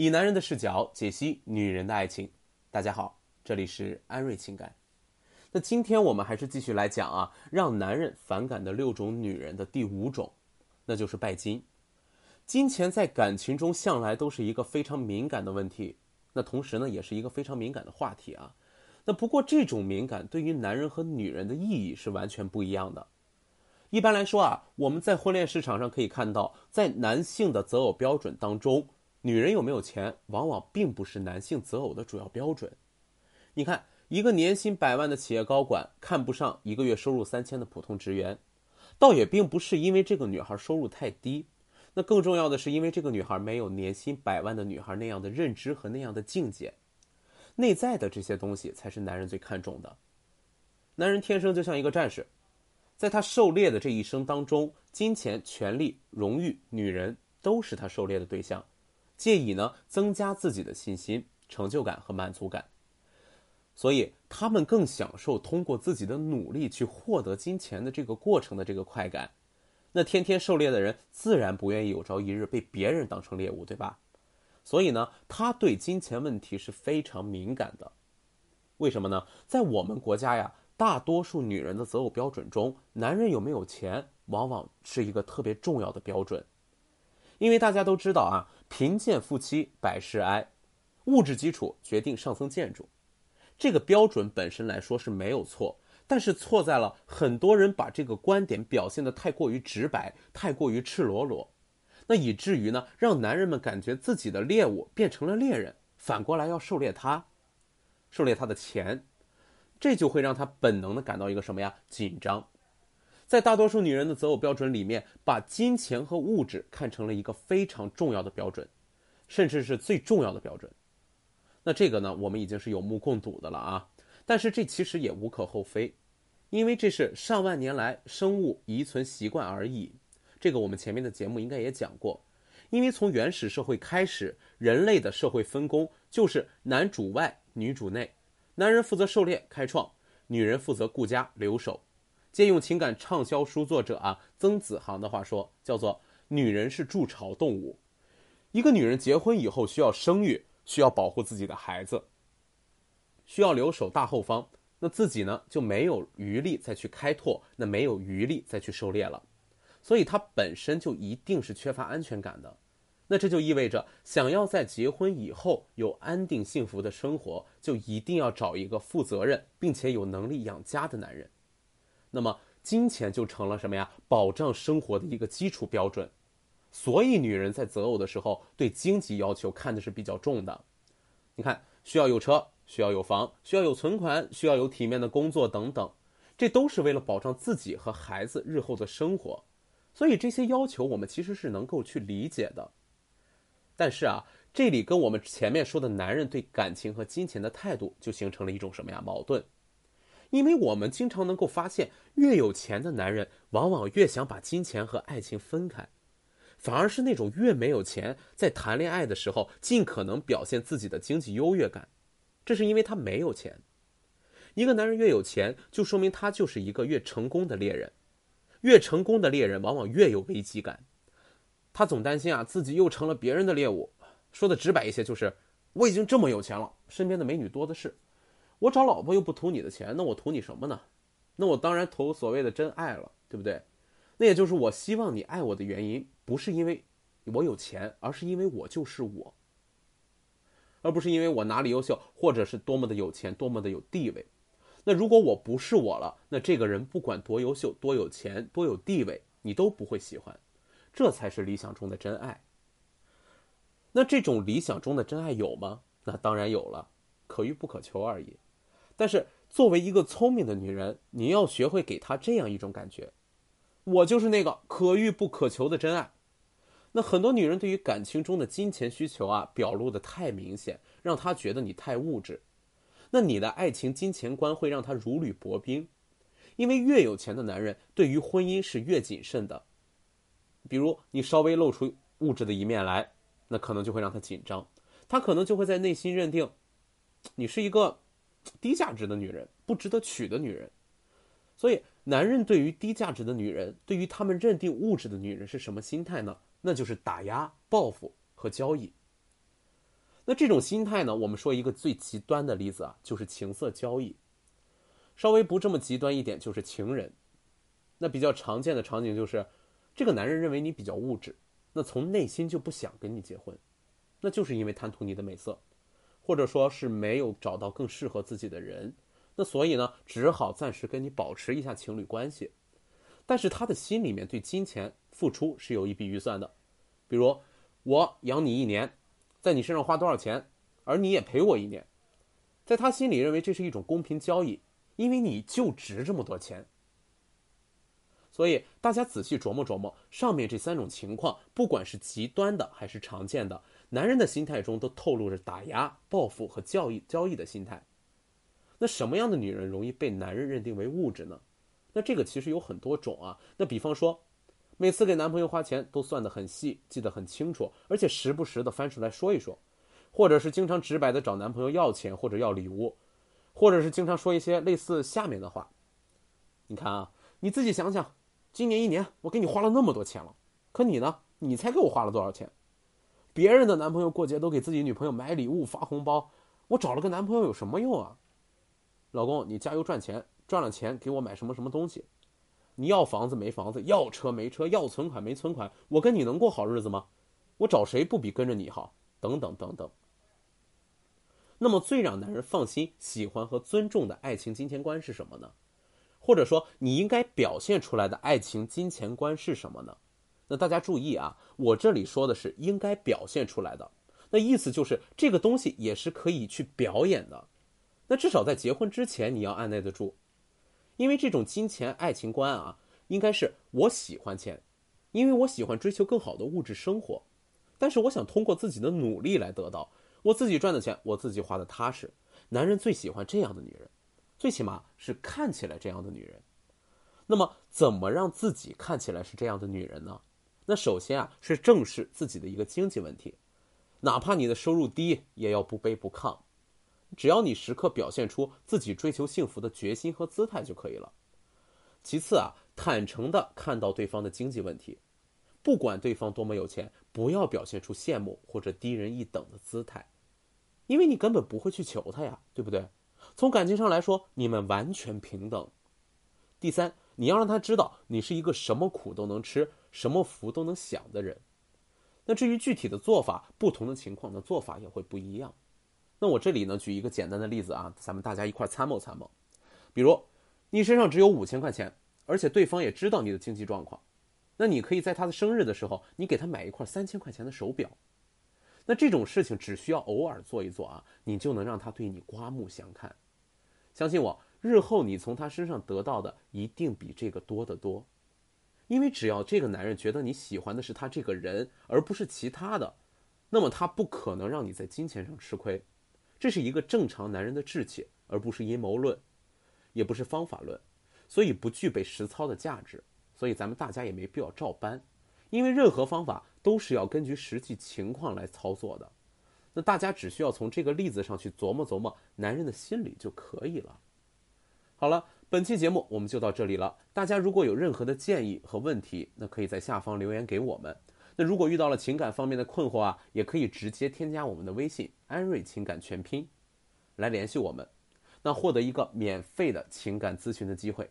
以男人的视角解析女人的爱情。大家好，这里是安瑞情感。那今天我们还是继续来讲啊，让男人反感的六种女人的第五种，那就是拜金。金钱在感情中向来都是一个非常敏感的问题，那同时呢，也是一个非常敏感的话题啊。那不过这种敏感对于男人和女人的意义是完全不一样的。一般来说啊，我们在婚恋市场上可以看到，在男性的择偶标准当中，女人有没有钱，往往并不是男性择偶的主要标准。你看，一个年薪百万的企业高管看不上一个月收入三千的普通职员，倒也并不是因为这个女孩收入太低，那更重要的是因为这个女孩没有年薪百万的女孩那样的认知和那样的境界，内在的这些东西才是男人最看重的。男人天生就像一个战士。在他狩猎的这一生当中，金钱、权力、荣誉、女人都是他狩猎的对象，借以呢增加自己的信心、成就感和满足感。所以他们更享受通过自己的努力去获得金钱的这个过程的这个快感。那天天狩猎的人自然不愿意有朝一日被别人当成猎物，对吧？所以呢，他对金钱问题是非常敏感的。为什么呢？在我们国家呀。大多数女人的择偶标准中，男人有没有钱，往往是一个特别重要的标准。因为大家都知道啊，贫贱夫妻百事哀，物质基础决定上层建筑。这个标准本身来说是没有错，但是错在了很多人把这个观点表现的太过于直白，太过于赤裸裸，那以至于呢，让男人们感觉自己的猎物变成了猎人，反过来要狩猎他，狩猎他的钱。这就会让他本能的感到一个什么呀？紧张。在大多数女人的择偶标准里面，把金钱和物质看成了一个非常重要的标准，甚至是最重要的标准。那这个呢，我们已经是有目共睹的了啊。但是这其实也无可厚非，因为这是上万年来生物遗存习惯而已。这个我们前面的节目应该也讲过，因为从原始社会开始，人类的社会分工就是男主外，女主内。男人负责狩猎开创，女人负责顾家留守。借用情感畅销书作者啊曾子航的话说，叫做“女人是筑巢动物”。一个女人结婚以后需要生育，需要保护自己的孩子，需要留守大后方。那自己呢就没有余力再去开拓，那没有余力再去狩猎了。所以她本身就一定是缺乏安全感的。那这就意味着，想要在结婚以后有安定幸福的生活，就一定要找一个负责任并且有能力养家的男人。那么，金钱就成了什么呀？保障生活的一个基础标准。所以，女人在择偶的时候，对经济要求看的是比较重的。你看，需要有车，需要有房，需要有存款，需要有体面的工作等等，这都是为了保障自己和孩子日后的生活。所以，这些要求我们其实是能够去理解的。但是啊，这里跟我们前面说的男人对感情和金钱的态度就形成了一种什么呀矛盾？因为我们经常能够发现，越有钱的男人往往越想把金钱和爱情分开，反而是那种越没有钱，在谈恋爱的时候尽可能表现自己的经济优越感，这是因为他没有钱。一个男人越有钱，就说明他就是一个越成功的猎人，越成功的猎人往往越有危机感。他总担心啊，自己又成了别人的猎物。说的直白一些，就是我已经这么有钱了，身边的美女多的是，我找老婆又不图你的钱，那我图你什么呢？那我当然图所谓的真爱了，对不对？那也就是我希望你爱我的原因，不是因为我有钱，而是因为我就是我，而不是因为我哪里优秀，或者是多么的有钱，多么的有地位。那如果我不是我了，那这个人不管多优秀、多有钱、多有地位，你都不会喜欢。这才是理想中的真爱。那这种理想中的真爱有吗？那当然有了，可遇不可求而已。但是作为一个聪明的女人，你要学会给她这样一种感觉：我就是那个可遇不可求的真爱。那很多女人对于感情中的金钱需求啊，表露的太明显，让她觉得你太物质。那你的爱情金钱观会让她如履薄冰，因为越有钱的男人对于婚姻是越谨慎的。比如你稍微露出物质的一面来，那可能就会让他紧张，他可能就会在内心认定，你是一个低价值的女人，不值得娶的女人。所以，男人对于低价值的女人，对于他们认定物质的女人是什么心态呢？那就是打压、报复和交易。那这种心态呢，我们说一个最极端的例子啊，就是情色交易。稍微不这么极端一点，就是情人。那比较常见的场景就是，这个男人认为你比较物质，那从内心就不想跟你结婚，那就是因为贪图你的美色，或者说是没有找到更适合自己的人，那所以呢，只好暂时跟你保持一下情侣关系。但是他的心里面对金钱付出是有一笔预算的，比如我养你一年，在你身上花多少钱，而你也陪我一年，在他心里认为这是一种公平交易，因为你就值这么多钱。所以大家仔细琢磨琢磨，上面这三种情况，不管是极端的还是常见的，男人的心态中都透露着打压、报复和交易交易的心态。那什么样的女人容易被男人认定为物质呢？那这个其实有很多种啊。那比方说，每次给男朋友花钱都算得很细，记得很清楚，而且时不时的翻出来说一说，或者是经常直白的找男朋友要钱或者要礼物，或者是经常说一些类似下面的话。你看啊，你自己想想。今年一年，我给你花了那么多钱了，可你呢？你猜给我花了多少钱？别人的男朋友过节都给自己女朋友买礼物、发红包，我找了个男朋友有什么用啊？老公，你加油赚钱，赚了钱给我买什么什么东西？你要房子没房子，要车没车，要存款没存款，我跟你能过好日子吗？我找谁不比跟着你好？等等等等。那么，最让男人放心、喜欢和尊重的爱情金钱观是什么呢？或者说，你应该表现出来的爱情金钱观是什么呢？那大家注意啊，我这里说的是应该表现出来的，那意思就是这个东西也是可以去表演的。那至少在结婚之前，你要按耐得住，因为这种金钱爱情观啊，应该是我喜欢钱，因为我喜欢追求更好的物质生活，但是我想通过自己的努力来得到，我自己赚的钱，我自己花的踏实。男人最喜欢这样的女人。最起码是看起来这样的女人，那么怎么让自己看起来是这样的女人呢？那首先啊是正视自己的一个经济问题，哪怕你的收入低，也要不卑不亢，只要你时刻表现出自己追求幸福的决心和姿态就可以了。其次啊，坦诚地看到对方的经济问题，不管对方多么有钱，不要表现出羡慕或者低人一等的姿态，因为你根本不会去求他呀，对不对？从感情上来说，你们完全平等。第三，你要让他知道你是一个什么苦都能吃、什么福都能享的人。那至于具体的做法，不同的情况呢做法也会不一样。那我这里呢，举一个简单的例子啊，咱们大家一块参谋参谋。比如，你身上只有五千块钱，而且对方也知道你的经济状况，那你可以在他的生日的时候，你给他买一块三千块钱的手表。那这种事情只需要偶尔做一做啊，你就能让他对你刮目相看。相信我，日后你从他身上得到的一定比这个多得多。因为只要这个男人觉得你喜欢的是他这个人，而不是其他的，那么他不可能让你在金钱上吃亏。这是一个正常男人的志气，而不是阴谋论，也不是方法论，所以不具备实操的价值。所以咱们大家也没必要照搬，因为任何方法。都是要根据实际情况来操作的，那大家只需要从这个例子上去琢磨琢磨男人的心理就可以了。好了，本期节目我们就到这里了。大家如果有任何的建议和问题，那可以在下方留言给我们。那如果遇到了情感方面的困惑啊，也可以直接添加我们的微信“安瑞情感全拼”来联系我们，那获得一个免费的情感咨询的机会。